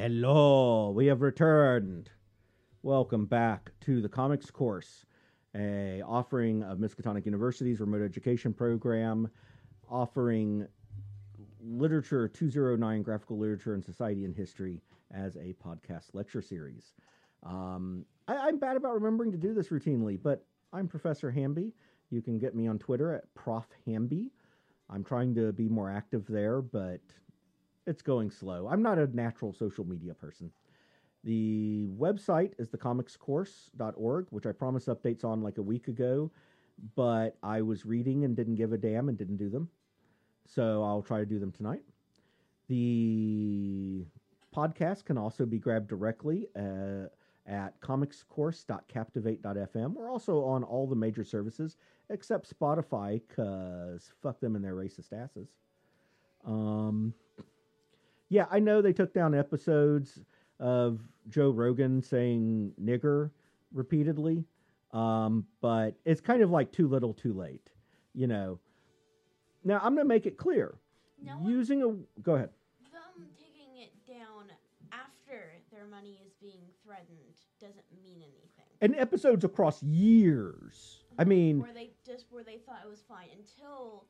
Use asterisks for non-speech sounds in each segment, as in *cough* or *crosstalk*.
Hello, we have returned. Welcome back to the Comics Course, a offering of Miskatonic University's remote education program, offering literature 209 graphical literature and society and history as a podcast lecture series. Um, I, I'm bad about remembering to do this routinely, but I'm Professor Hamby. You can get me on Twitter at Prof Hamby. I'm trying to be more active there, but it's going slow. I'm not a natural social media person. The website is thecomicscourse.org, which I promised updates on like a week ago, but I was reading and didn't give a damn and didn't do them. So I'll try to do them tonight. The podcast can also be grabbed directly uh, at comicscourse.captivate.fm. We're also on all the major services except Spotify, because fuck them and their racist asses. Um, yeah, I know they took down episodes of Joe Rogan saying nigger repeatedly, um, but it's kind of like too little, too late. You know. Now I'm going to make it clear. No, Using a go ahead. them taking it down after their money is being threatened doesn't mean anything. And episodes across years. I mean, where they just where they thought it was fine until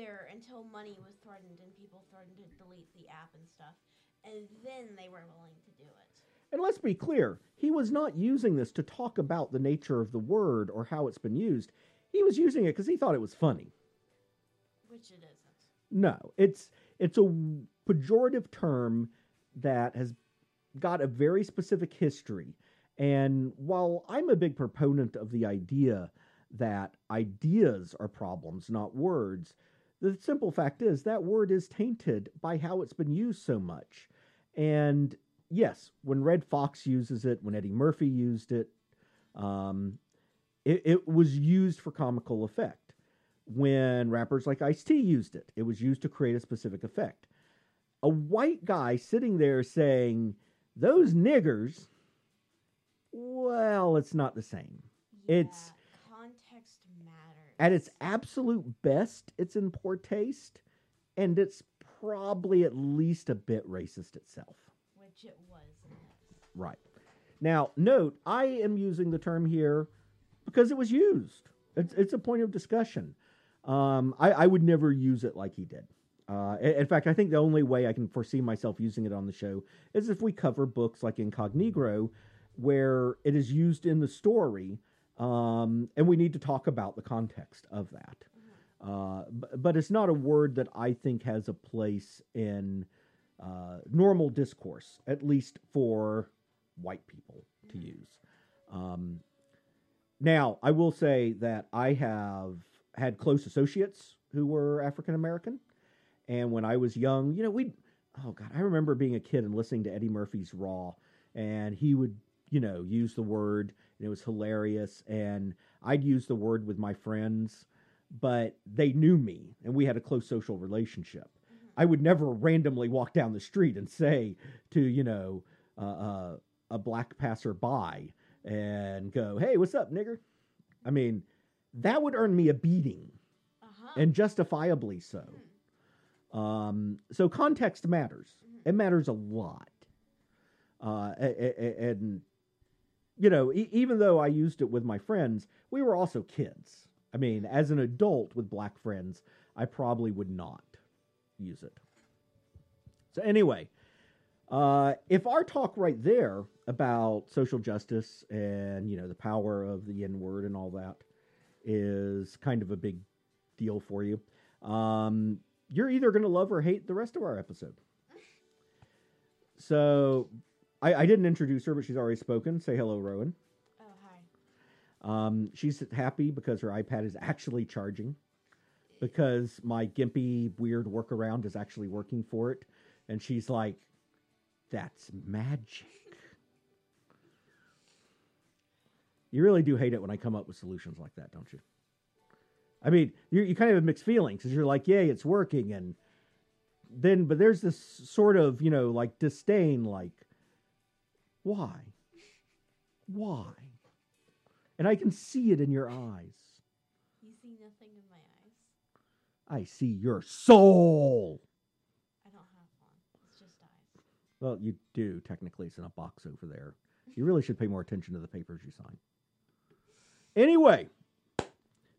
their until money was threatened and people threatened to delete the app and stuff, and then they were willing to do it. And let's be clear, he was not using this to talk about the nature of the word or how it's been used. He was using it because he thought it was funny. Which it isn't. No, it's it's a pejorative term that has got a very specific history. And while I'm a big proponent of the idea that ideas are problems, not words, the simple fact is that word is tainted by how it's been used so much. And yes, when Redd Foxx uses it, when Eddie Murphy used it, um, it, it was used for comical effect. When rappers like Ice T used it, it was used to create a specific effect. A white guy sitting there saying, Those niggers, well, it's not the same. It's- Yeah, matters. At its absolute best, it's in poor taste, and it's probably at least a bit racist itself. which it was. Right. Now, note, I am using the term here because it was used. It's, it's a point of discussion. Um, I, I would never use it like he did. Uh, in fact, I think the only way I can foresee myself using it on the show is if we cover books like Incognito, where it is used in the story, um, and we need to talk about the context of that. Uh, b- but it's not a word that I think has a place in uh, normal discourse, at least for white people to use. Um, now, I will say that I have had close associates who were African American, and when I was young, you know, we, oh god, I remember being a kid and listening to Eddie Murphy's Raw, and he would, you know, use the word, and it was hilarious, and I'd use the word with my friends, but they knew me, and we had a close social relationship. I would never randomly walk down the street and say to you know uh, uh, a black passerby and go, "Hey, what's up, nigger?" I mean, that would earn me a beating, Uh huh. and justifiably so. Um, so context matters. It matters a lot. Uh, and you know, e- even though I used it with my friends, we were also kids. I mean, as an adult with black friends, I probably would not use it. So anyway, uh, if our talk right there about social justice and you know the power of the N word and all that is kind of a big deal for you, um, you're either going to love or hate the rest of our episode. So I, I didn't introduce her, but she's already spoken. Say hello, Rowan. Oh hi. Um, she's happy because her iPad is actually charging, because my gimpy weird workaround is actually working for it, and she's like, "That's magic." You really do hate it when I come up with solutions like that, don't you? I mean, you you kind of have mixed feelings because you're like, "Yay, it's working," and then but there's this sort of you know like disdain, like, why, why? And I can see it in your eyes. You see nothing in my eyes. I see your soul. I don't have one. It's just eyes. Well, you do technically. It's in a box over there. You really should pay more attention to the papers you sign. Anyway,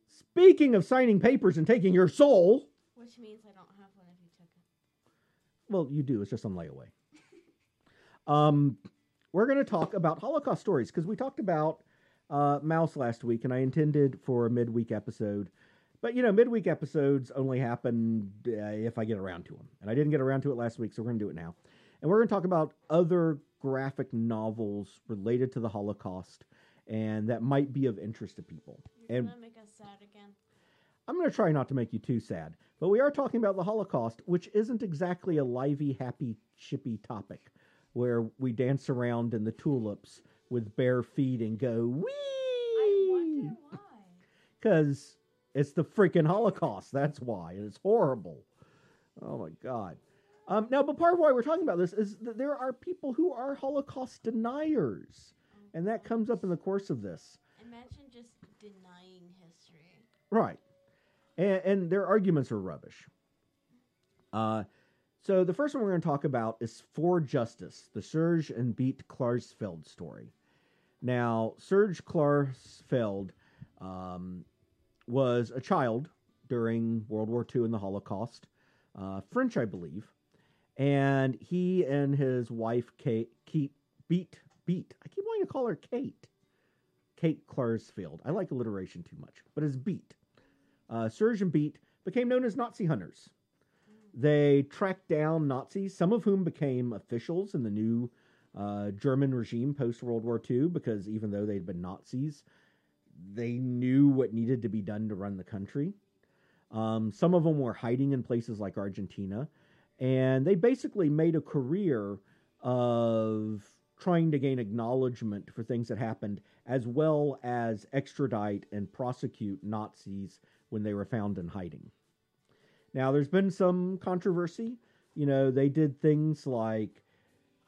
speaking of signing papers and taking your soul, Which means I don't have one if you took it. well, you do. It's just on layaway. Um, we're going to talk about Holocaust stories because we talked about uh, Mouse last week, and I intended for a midweek episode. But you know, midweek episodes only happen uh, if I get around to them, and I didn't get around to it last week, so we're going to do it now. And we're going to talk about other graphic novels related to the Holocaust, and that might be of interest to people. You're And- gonna make us sad again. I'm going to try not to make you too sad, but we are talking about the Holocaust, which isn't exactly a lively, happy, chippy topic where we dance around in the tulips with bare feet and go, I wonder why. Because it's the freaking Holocaust. That's why. And it's horrible. Oh my God. Um, now, but part of why we're talking about this is that there are people who are Holocaust deniers. And that comes up in the course of this. Imagine just denying history. Right. And, and their arguments are rubbish. Uh, so the first one we're going to talk about is For Justice, the Serge and Beate Klarsfeld story. Now, Serge Klarsfeld um, was a child during World War II and the Holocaust, uh, French, I believe, and he and his wife Kate, Kate Beate Beate. I keep wanting to call her Kate. Kate Klarsfeld. I like alliteration too much, but it's Beate. Uh, Serge and Beate became known as Nazi hunters. They tracked down Nazis, some of whom became officials in the new uh, German regime post World War II, because even though they'd been Nazis, they knew what needed to be done to run the country. Um, some of them were hiding in places like Argentina, and they basically made a career of trying to gain acknowledgement for things that happened, as well as extradite and prosecute Nazis when they were found in hiding. Now, there's been some controversy. You know, they did things like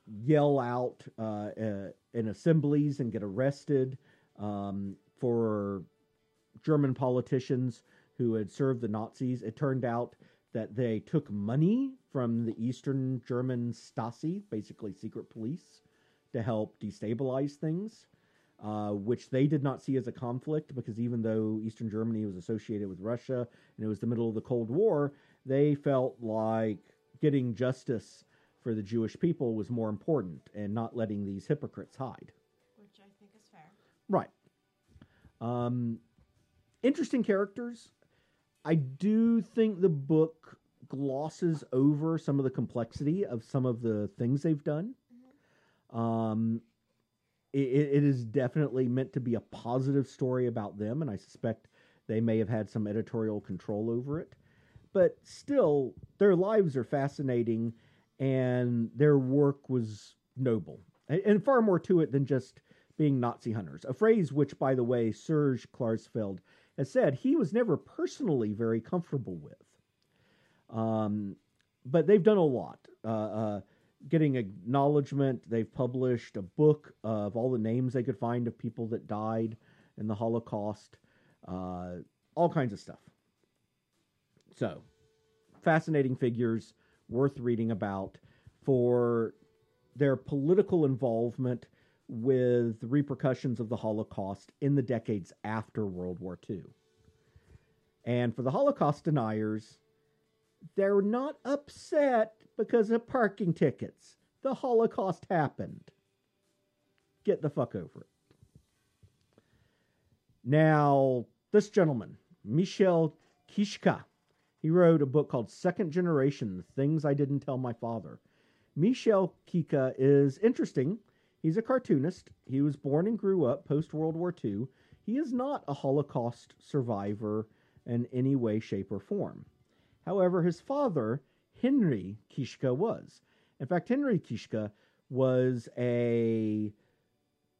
yell out uh, uh, in assemblies and get arrested um, for German politicians who had served the Nazis. It turned out that they took money from the Eastern German Stasi, basically secret police, to help destabilize things, uh, which they did not see as a conflict because even though Eastern Germany was associated with Russia and it was the middle of the Cold War, they felt like getting justice for the Jewish people was more important and not letting these hypocrites hide. Which I think is fair. Right. Um, interesting characters. I do think the book glosses over some of the complexity of some of the things they've done. Um, it, it is definitely meant to be a positive story about them, and I suspect they may have had some editorial control over it. But still, their lives are fascinating, and their work was noble, and, and far more to it than just being Nazi hunters. A phrase which, by the way, Serge Klarsfeld has said he was never personally very comfortable with. Um, but they've done a lot. Uh, uh, getting acknowledgement. They've published a book of all the names they could find of people that died in the Holocaust, uh, all kinds of stuff. So, fascinating figures, worth reading about for their political involvement with the repercussions of the Holocaust in the decades after World War II. And for the Holocaust deniers, they're not upset because of parking tickets. The Holocaust happened. Get the fuck over it. Now, this gentleman, Michel Kichka, he wrote a book called Second Generation The Things I Didn't Tell My Father. Michel Kichka is interesting. He's a cartoonist. He was born and grew up post World War II. He is not a Holocaust survivor in any way, shape, or form. However, his father, Henry Kichka, was. In fact, Henry Kichka was a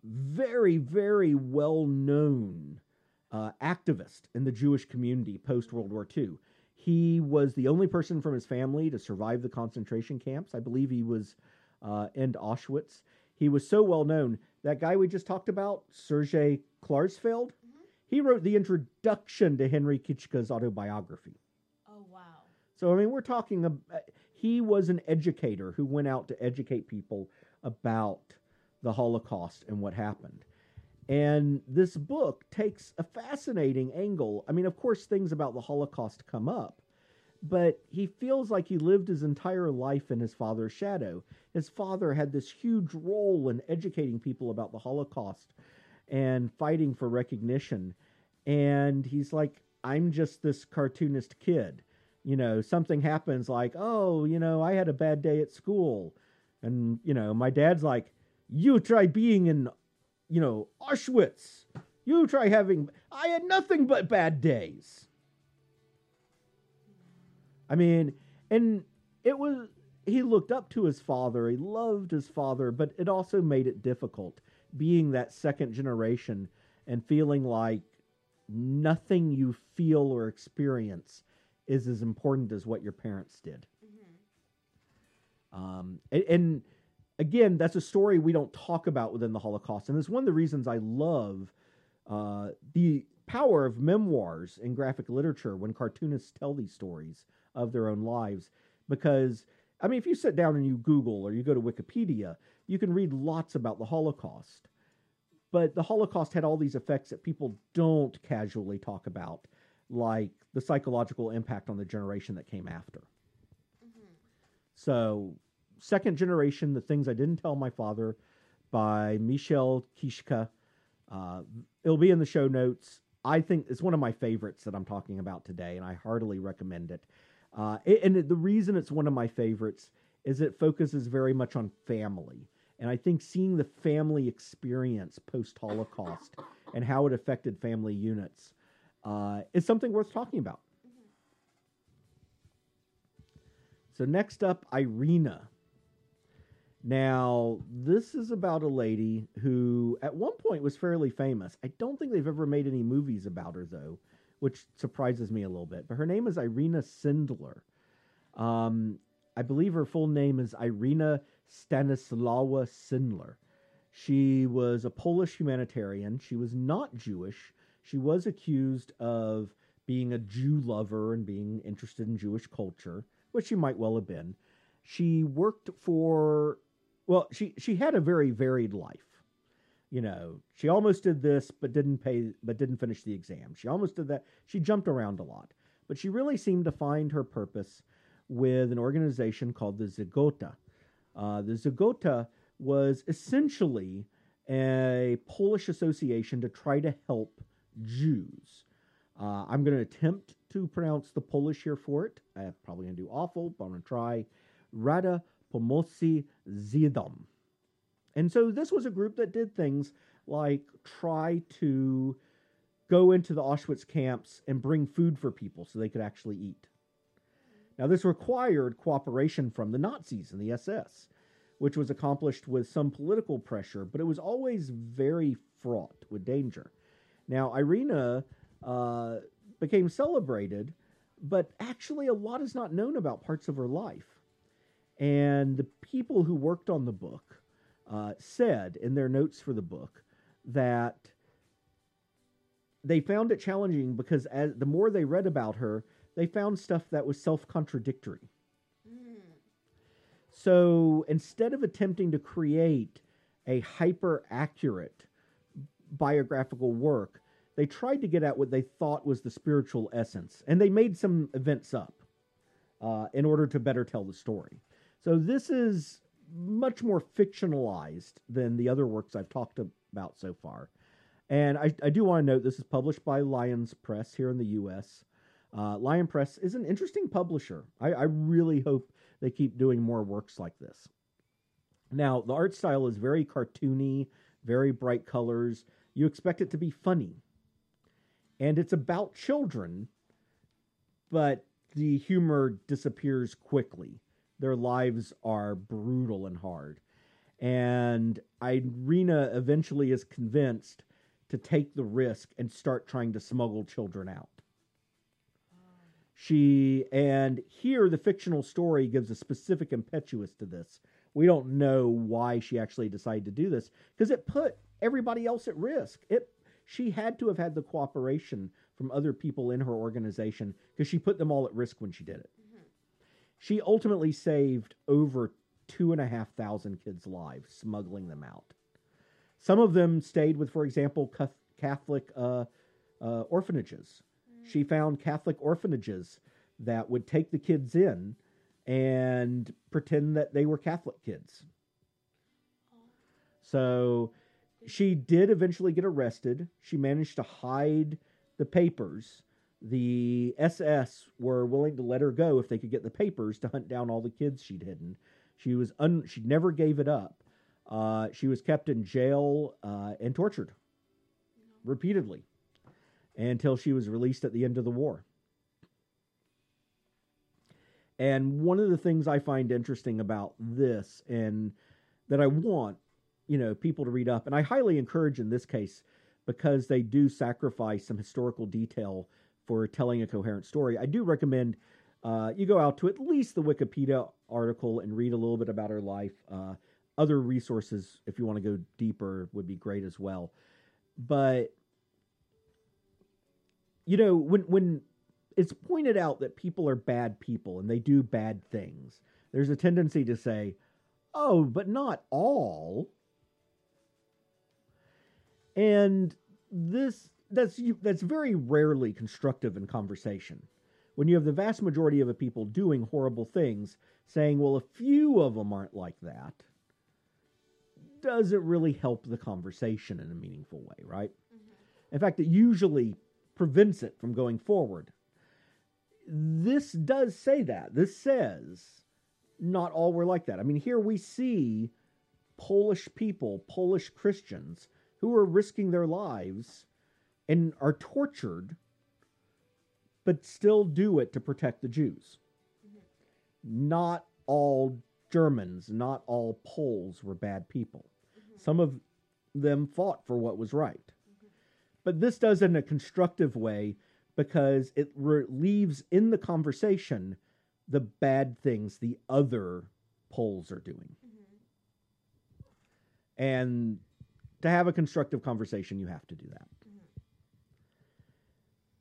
very, very well known uh, activist in the Jewish community post World War II. He was the only person from his family to survive the concentration camps. I believe he was uh, in Auschwitz. He was so well known. That guy we just talked about, Sergei Klarsfeld, he wrote the introduction to Henry Kichka's autobiography. So I mean, we're talking. ab- uh, he was an educator who went out to educate people about the Holocaust and what happened. And this book takes a fascinating angle. I mean, of course, things about the Holocaust come up, but he feels like he lived his entire life in his father's shadow. His father had this huge role in educating people about the Holocaust and fighting for recognition. And he's like, I'm just this cartoonist kid. You know, something happens like, oh, you know, I had a bad day at school. And, you know, my dad's like, you try being in you know, Auschwitz. You try having. I had nothing but bad days. I mean, and it was. He looked up to his father. He loved his father, but it also made it difficult being that second generation and feeling like nothing you feel or experience is as important as what your parents did. Mm-hmm. Um, and, and again, that's a story we don't talk about within the Holocaust, and it's one of the reasons I love uh, the power of memoirs in graphic literature when cartoonists tell these stories of their own lives. Because, I mean, if you sit down and you Google or you go to Wikipedia, you can read lots about the Holocaust. But the Holocaust had all these effects that people don't casually talk about, like the psychological impact on the generation that came after. Mm-hmm. So second generation, The Things I Didn't Tell My Father by Michel Kichka. Uh, it'll be in the show notes. I think it's one of my favorites that I'm talking about today, and I heartily recommend it. Uh, and the reason it's one of my favorites is it focuses very much on family. And I think seeing the family experience post Holocaust and how it affected family units uh, is something worth talking about. Mm-hmm. So, next up, Irena. Now, this is about a lady who at one point was fairly famous. I don't think they've ever made any movies about her, though, which surprises me a little bit. But her name is Irena Sendler. Um, I believe her full name is Irena Stanislawa Sendler. She was a Polish humanitarian. She was not Jewish. She was accused of being a Jew lover and being interested in Jewish culture, which she might well have been. She worked for well, she she had a very varied life. You know, she almost did this, but didn't pay, but didn't finish the exam. She almost did that. She jumped around a lot, but she really seemed to find her purpose with an organization called the Zegota. Uh, the Zegota was essentially a Polish association to try to help Jews. Uh, I'm going to attempt to pronounce the Polish here for it. I'm probably going to do awful, but I'm going to try. Rada Pomocy Żydom. And so this was a group that did things like try to go into the Auschwitz camps and bring food for people so they could actually eat. Now, this required cooperation from the Nazis and the SS, which was accomplished with some political pressure, but it was always very fraught with danger. Now, Irena uh, became celebrated, but actually, a lot is not known about parts of her life. And the people who worked on the book uh, said in their notes for the book that they found it challenging because as the more they read about her, they found stuff that was self contradictory. Mm. So instead of attempting to create a hyper accurate biographical work, they tried to get at what they thought was the spiritual essence, and they made some events up uh, in order to better tell the story. So this is much more fictionalized than the other works I've talked about so far. And I, I do want to note this is published by Lyons Press here in the U.S. Uh, Lion Press is an interesting publisher. I, I really hope they keep doing more works like this. Now, the art style is very cartoony, very bright colors. You expect it to be funny. And it's about children, but the humor disappears quickly their lives are brutal and hard. And Irena eventually is convinced to take the risk and start trying to smuggle children out. She, and here the fictional story gives a specific impetus to this. We don't know why she actually decided to do this because it put everybody else at risk. It, she had to have had the cooperation from other people in her organization because she put them all at risk when she did it. She ultimately saved over two and a half thousand kids' lives smuggling them out. Some of them stayed with, for example, Catholic uh, uh, orphanages. She found Catholic orphanages that would take the kids in and pretend that they were Catholic kids. So she did eventually get arrested. She managed to hide the papers. The SS were willing to let her go if they could get the papers to hunt down all the kids she'd hidden. She was un- she never gave it up. Uh, she was kept in jail uh, and tortured repeatedly until she was released at the end of the war. And one of the things I find interesting about this and that I want, you know, people to read up, and I highly encourage in this case because they do sacrifice some historical detail for telling a coherent story. I do recommend uh, you go out to at least the Wikipedia article and read a little bit about her life. Uh, other resources, if you want to go deeper, would be great as well. But you know, when when it's pointed out that people are bad people and they do bad things, there's a tendency to say, "Oh, but not all." And this that's that's very rarely constructive in conversation. When you have the vast majority of the people doing horrible things, saying, "Well, a few of them aren't like that," doesn't really help the conversation in a meaningful way, right? Mm-hmm. In fact, it usually prevents it from going forward. This does say that. This says not all were like that. I mean, here we see Polish people, Polish Christians, who are risking their lives and are tortured, but still do it to protect the Jews. Mm-hmm. Not all Germans, not all Poles were bad people. Mm-hmm. Some of them fought for what was right. Mm-hmm. But this does it in a constructive way because it re- leaves in the conversation the bad things the other Poles are doing. And to have a constructive conversation, you have to do that.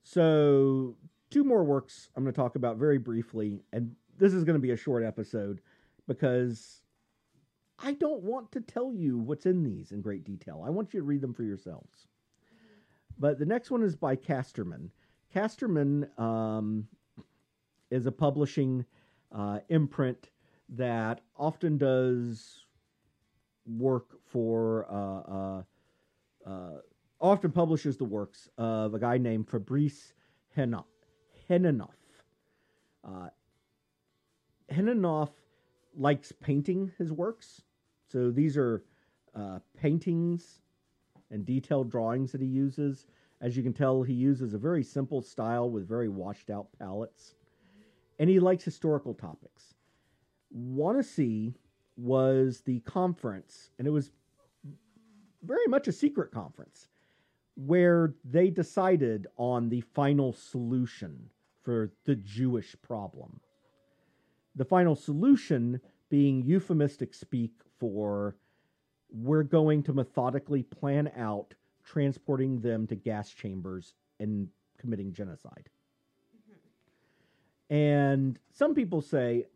So, two more works I'm going to talk about very briefly. And this is going to be a short episode because I don't want to tell you what's in these in great detail. I want you to read them for yourselves. But the next one is by Casterman. Casterman um, is a publishing uh, imprint that often does work for, uh, uh, uh, often publishes the works of a guy named Fabrice Hénanff. Uh, Hénanff likes painting his works. So these are uh, paintings and detailed drawings that he uses. As you can tell, he uses a very simple style with very washed out palettes. And he likes historical topics. Wannsee was the conference, and it was very much a secret conference where they decided on the final solution for the Jewish problem. The final solution being euphemistic speak for we're going to methodically plan out transporting them to gas chambers and committing genocide. Mm-hmm. And some people say,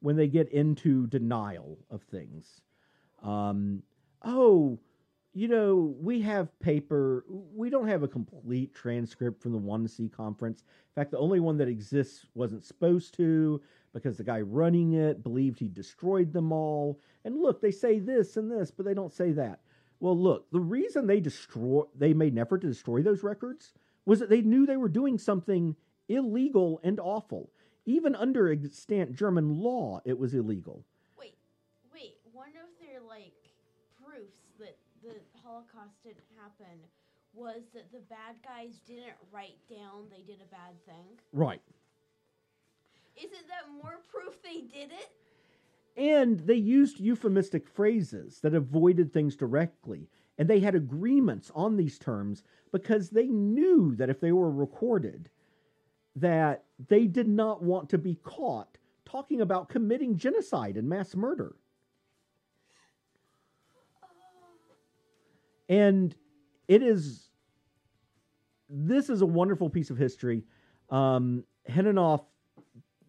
when they get into denial of things, um, oh, you know, we have paper. We don't have a complete transcript from the Wannsee conference. In fact, the only one that exists wasn't supposed to because the guy running it believed he destroyed them all. And look, they say this and this, but they don't say that. Well, look, the reason they destroy they made an effort to destroy those records was that they knew they were doing something illegal and awful. Even under extant German law, it was illegal. Wait, wait. One of their like proofs that the Holocaust didn't happen was that the bad guys didn't write down they did a bad thing. Right. Isn't that more proof they did it? And they used euphemistic phrases that avoided things directly. And they had agreements on these terms because they knew that if they were recorded, that they did not want to be caught talking about committing genocide and mass murder. And it is this is a wonderful piece of history. Um, Hénanff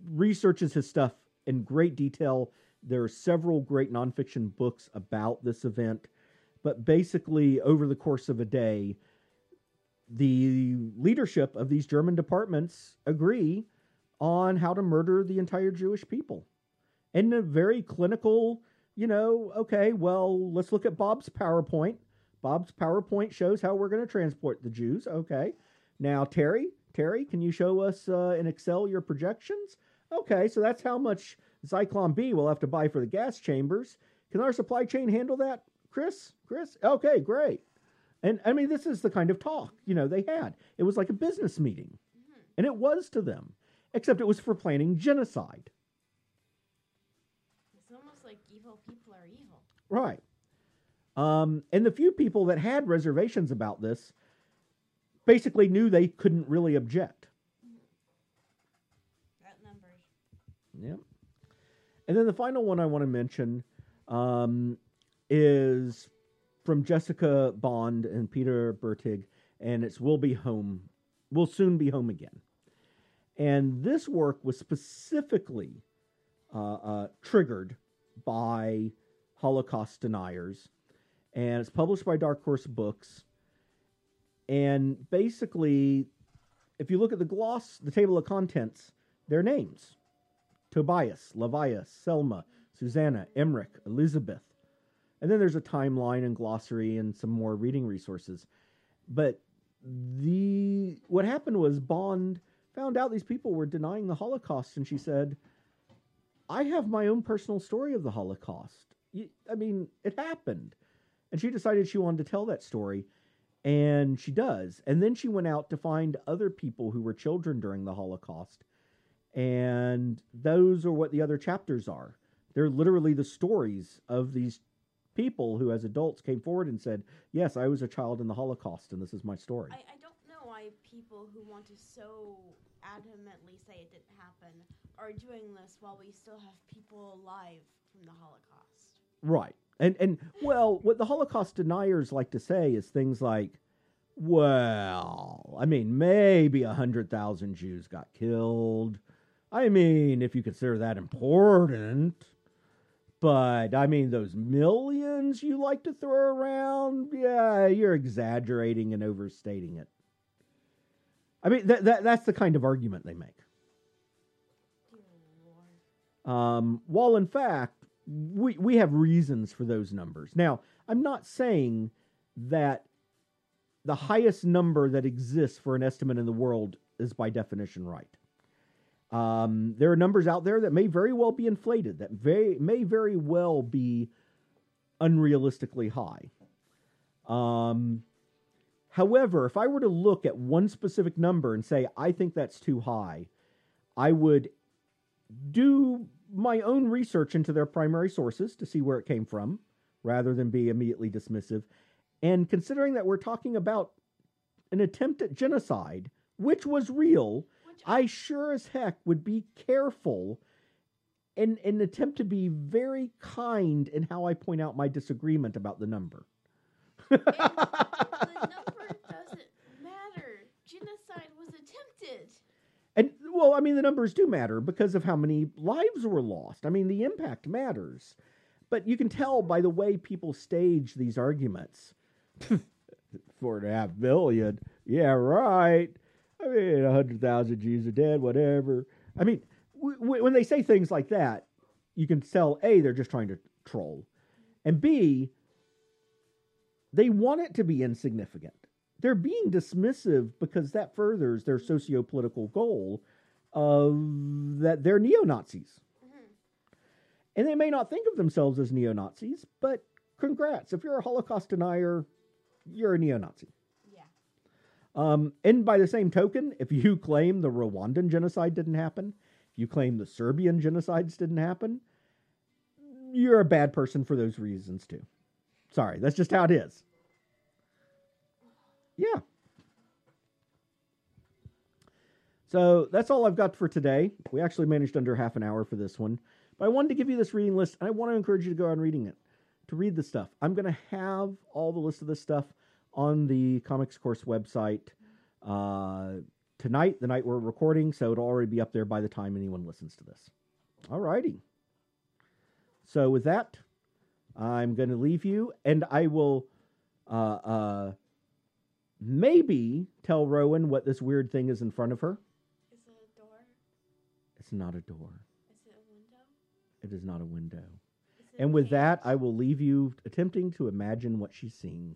researches his stuff in great detail. There are several great nonfiction books about this event, but basically, over the course of a day, the leadership of these German departments agree on how to murder the entire Jewish people. In a very clinical, you know, okay, well, let's look at Bob's PowerPoint. Bob's PowerPoint shows how we're going to transport the Jews. Okay. Now, Terry, Terry, can you show us uh, in Excel your projections? Okay, so that's how much Zyklon B we'll have to buy for the gas chambers. Can our supply chain handle that, Chris? Chris? Okay, great. And I mean, this is the kind of talk, you know, they had. It was like a business meeting. And it was to them, except it was for planning genocide. It's almost like evil people are evil. Right. Um, and the few people that had reservations about this basically knew they couldn't really object. That numbers. Yep. And then the final one I want to mention um, is from Jessica Bonde and Peter Bergting, and it's "We'll Be Home." We'll soon be home again. And this work was specifically uh, uh, triggered by Holocaust deniers, and it's published by Dark Horse Books. And basically, if you look at the gloss, the table of contents, their names. Tobias, Levias, Selma, Susanna, Emmerich, Elizabeth. And then there's a timeline and glossary and some more reading resources. But the what happened was Bonde found out these people were denying the Holocaust and she said, "I have my own personal story of the Holocaust. I mean, it happened." And she decided she wanted to tell that story and she does. And then she went out to find other people who were children during the Holocaust and those are what the other chapters are. They're literally the stories of these people who, as adults, came forward and said, Yes, I was a child in the Holocaust, and this is my story. I, I don't know why people who want to so adamantly say it didn't happen are doing this while we still have people alive from the Holocaust. Right. And, and well, what the Holocaust deniers like to say is things like, well, I mean, maybe a 100,000 Jews got killed. I mean, if you consider that important. But I mean, those millions you like to throw around, yeah, you're exaggerating and overstating it. I mean, that, that that's the kind of argument they make. Um, while in fact, we, we have reasons for those numbers. Now, I'm not saying that the highest number that exists for an estimate in the world is by definition right. Um, there are numbers out there that may very well be inflated, that very, may very well be unrealistically high. Um, however, if I were to look at one specific number and say, I think that's too high, I would do my own research into their primary sources to see where it came from rather than be immediately dismissive. And considering that we're talking about an attempt at genocide, which was real, I sure as heck would be careful and, and attempt to be very kind in how I point out my disagreement about the number. the number *laughs* doesn't matter. Genocide was attempted. And well, I mean, the numbers do matter because of how many lives were lost. I mean, the impact matters. But you can tell by the way people stage these arguments. *laughs* Four and a half billion. Yeah, right. I mean, a hundred thousand Jews are dead, whatever. I mean, w- w- when they say things like that, you can tell A, they're just trying to troll. And B, they want it to be insignificant. They're being dismissive because that furthers their socio political goal of that they're neo Nazis. Mhm. And they may not think of themselves as neo Nazis, but congrats. If you're a Holocaust denier, you're a neo Nazi. Um, and by the same token, if you claim the Rwandan genocide didn't happen, if you claim the Serbian genocides didn't happen, you're a bad person for those reasons too. Sorry, that's just how it is. Yeah. So that's all I've got for today. We actually managed under half an hour for this one. But I wanted to give you this reading list, and I want to encourage you to go on reading it, to read the stuff. I'm going to have all the list of this stuff on the Comics Course website uh, tonight, the night we're recording, so it'll already be up there by the time anyone listens to this. All righty. So with that, I'm going to leave you, and I will uh, uh, maybe tell Rowan what this weird thing is in front of her. Is it a door? It's not a door. Is it a window? It is not a window. Is it a And with that, I will leave you attempting to imagine what she's seeing.